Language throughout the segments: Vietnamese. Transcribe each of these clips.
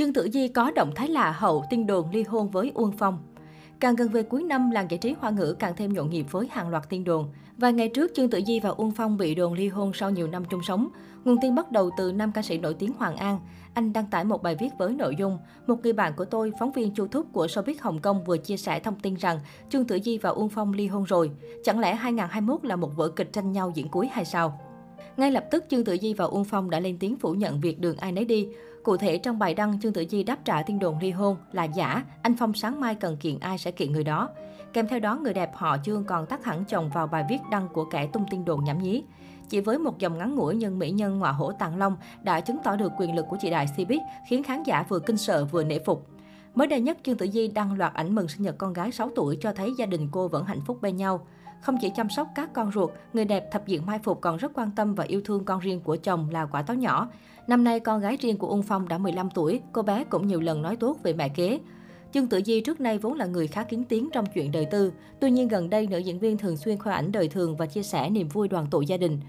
Trương Tử Di có động thái lạ hậu tin đồn ly hôn với Uông Phong. Càng gần về cuối năm, làng giải trí hoa ngữ càng thêm nhộn nhịp với hàng loạt tin đồn. Vài ngày trước, Trương Tử Di và Uông Phong bị đồn ly hôn sau nhiều năm chung sống. Nguồn tin bắt đầu từ nam ca sĩ nổi tiếng Hoàng An. Anh đăng tải một bài viết với nội dung Một người bạn của tôi, phóng viên Chu Thúc của showbiz Hồng Kông vừa chia sẻ thông tin rằng Trương Tử Di và Uông Phong ly hôn rồi. Chẳng lẽ 2021 là một vở kịch tranh nhau diễn cuối hay sao? Ngay lập tức, Trương Tử Di và Uông Phong đã lên tiếng phủ nhận việc đường ai nấy đi. Cụ thể, trong bài đăng, Trương Tử Di đáp trả tin đồn ly hôn là giả, anh Phong sáng mai cần kiện ai sẽ kiện người đó. Kèm theo đó, người đẹp họ Trương còn tắt hẳn chồng vào bài viết đăng của kẻ tung tin đồn nhảm nhí. Chỉ với một dòng ngắn ngủi nhưng mỹ nhân ngọa hổ tàng long đã chứng tỏ được quyền lực của chị đại Cbiz, khiến khán giả vừa kinh sợ vừa nể phục. Mới đây nhất, Trương Tử Di đăng loạt ảnh mừng sinh nhật con gái 6 tuổi cho thấy gia đình cô vẫn hạnh phúc bên nhau. Không chỉ chăm sóc các con ruột, người đẹp thập diện Mai Phục còn rất quan tâm và yêu thương con riêng của chồng là quả táo nhỏ. Năm nay, con gái riêng của Ung Phong đã 15 tuổi, cô bé cũng nhiều lần nói tốt về mẹ kế. Trương Tử Di trước nay vốn là người khá kiến tiếng trong chuyện đời tư. Tuy nhiên gần đây, nữ diễn viên thường xuyên khoe ảnh đời thường và chia sẻ niềm vui đoàn tụ gia đình.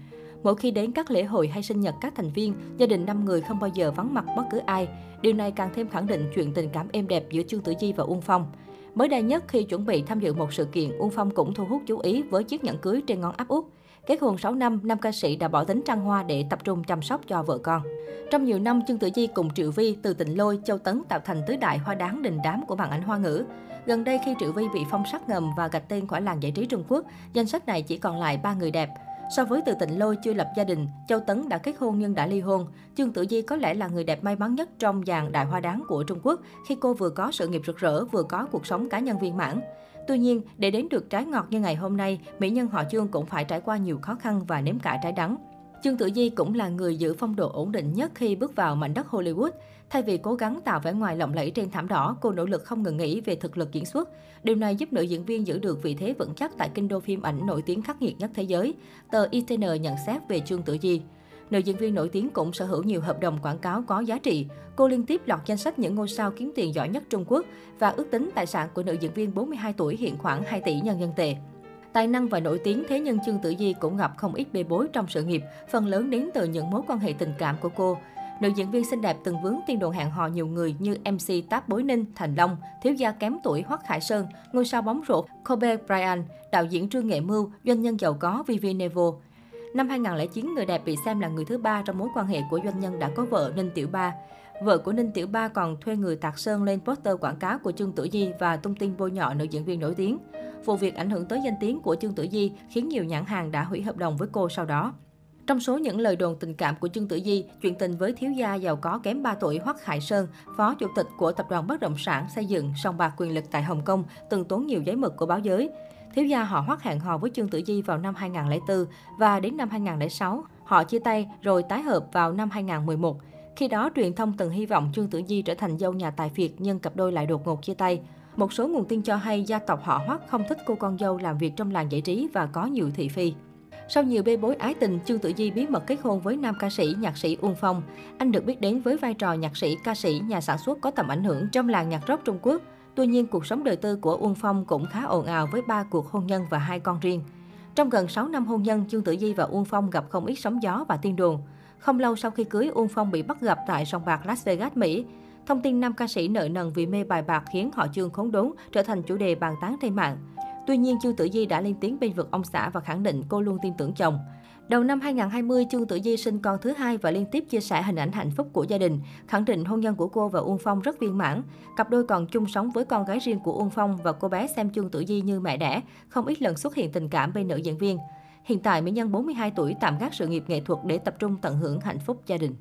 Mỗi khi đến các lễ hội hay sinh nhật các thành viên, gia đình 5 người không bao giờ vắng mặt bất cứ ai. Điều này càng thêm khẳng định chuyện tình cảm êm đẹp giữa Trương Tử Di và Uông Phong. Mới đây nhất khi chuẩn bị tham dự một sự kiện, Uông Phong cũng thu hút chú ý với chiếc nhẫn cưới trên ngón áp út. Kết hôn 6 năm, nam ca sĩ đã bỏ tính trăng hoa để tập trung chăm sóc cho vợ con. Trong nhiều năm, Trương Tử Di cùng Triệu Vi từ Tịnh Lôi, Châu Tấn tạo thành tứ đại hoa đáng đình đám của màn ảnh hoa ngữ. Gần đây khi Triệu Vi bị phong sát ngầm và gạch tên khỏi làng giải trí Trung Quốc, danh sách này chỉ còn lại ba người đẹp. So với từ tịnh lôi chưa lập gia đình, Châu Tấn đã kết hôn nhưng đã ly hôn. Trương Tử Di có lẽ là người đẹp may mắn nhất trong dàn đại hoa đáng của Trung Quốc khi cô vừa có sự nghiệp rực rỡ, vừa có cuộc sống cá nhân viên mãn. Tuy nhiên, để đến được trái ngọt như ngày hôm nay, mỹ nhân họ Trương cũng phải trải qua nhiều khó khăn và nếm cả trái đắng. Trương Tử Di cũng là người giữ phong độ ổn định nhất khi bước vào mảnh đất Hollywood. Thay vì cố gắng tạo vẻ ngoài lộng lẫy trên thảm đỏ, cô nỗ lực không ngừng nghỉ về thực lực diễn xuất. Điều này giúp nữ diễn viên giữ được vị thế vững chắc tại kinh đô phim ảnh nổi tiếng khắc nghiệt nhất thế giới. Tờ ITN nhận xét về Trương Tử Di. Nữ diễn viên nổi tiếng cũng sở hữu nhiều hợp đồng quảng cáo có giá trị. Cô liên tiếp lọt danh sách những ngôi sao kiếm tiền giỏi nhất Trung Quốc và ước tính tài sản của nữ diễn viên 42 tuổi hiện khoảng 2 tỷ nhân dân tệ. Tài năng và nổi tiếng thế nhưng Trương Tử Di cũng gặp không ít bê bối trong sự nghiệp, phần lớn đến từ những mối quan hệ tình cảm của cô. Nữ diễn viên xinh đẹp từng vướng tiên đồn hẹn hò nhiều người như MC Táp Bối Ninh, Thành Long, thiếu gia kém tuổi Hoắc Khải Sơn, ngôi sao bóng rổ Kobe Bryant, đạo diễn Trương Nghệ Mưu, doanh nhân giàu có Vivi Nevo. Năm 2009, người đẹp bị xem là người thứ ba trong mối quan hệ của doanh nhân đã có vợ Ninh Tiểu Ba. Vợ của Ninh Tiểu Ba còn thuê người tạc sơn lên poster quảng cáo của Trương Tử Di và tung tin bôi nhọ nữ diễn viên nổi tiếng. Vụ việc ảnh hưởng tới danh tiếng của Trương Tử Di khiến nhiều nhãn hàng đã hủy hợp đồng với cô sau đó. Trong số những lời đồn tình cảm của Trương Tử Di, chuyện tình với thiếu gia giàu có kém 3 tuổi Hoắc Hải Sơn, phó chủ tịch của tập đoàn bất động sản xây dựng song bạc quyền lực tại Hồng Kông, từng tốn nhiều giấy mực của báo giới. Thiếu gia họ Hoắc hẹn hò với Trương Tử Di vào năm 2004 và đến năm 2006, họ chia tay rồi tái hợp vào năm 2011. Khi đó, truyền thông từng hy vọng Trương Tử Di trở thành dâu nhà tài phiệt nhưng cặp đôi lại đột ngột chia tay. Một số nguồn tin cho hay gia tộc họ Hoắc không thích cô con dâu làm việc trong làng giải trí và có nhiều thị phi. Sau nhiều bê bối ái tình, Trương Tử Di bí mật kết hôn với nam ca sĩ, nhạc sĩ Uông Phong. Anh được biết đến với vai trò nhạc sĩ, ca sĩ, nhà sản xuất có tầm ảnh hưởng trong làng nhạc rock Trung Quốc. Tuy nhiên, cuộc sống đời tư của Uông Phong cũng khá ồn ào với ba cuộc hôn nhân và hai con riêng. Trong gần 6 năm hôn nhân, Trương Tử Di và Uông Phong gặp không ít sóng gió và tiên đồn. Không lâu sau khi cưới, Uông Phong bị bắt gặp tại sòng bạc Las Vegas, Mỹ. Thông tin nam ca sĩ nợ nần vì mê bài bạc khiến họ Trương khốn đốn trở thành chủ đề bàn tán trên mạng. Tuy nhiên, Chương Tử Di đã lên tiếng bên vực ông xã và khẳng định cô luôn tin tưởng chồng. Đầu năm 2020, Chương Tử Di sinh con thứ hai và liên tiếp chia sẻ hình ảnh hạnh phúc của gia đình, khẳng định hôn nhân của cô và Uông Phong rất viên mãn. Cặp đôi còn chung sống với con gái riêng của Uông Phong và cô bé xem Chương Tử Di như mẹ đẻ, không ít lần xuất hiện tình cảm bên nữ diễn viên. Hiện tại, mỹ nhân 42 tuổi tạm gác sự nghiệp nghệ thuật để tập trung tận hưởng hạnh phúc gia đình.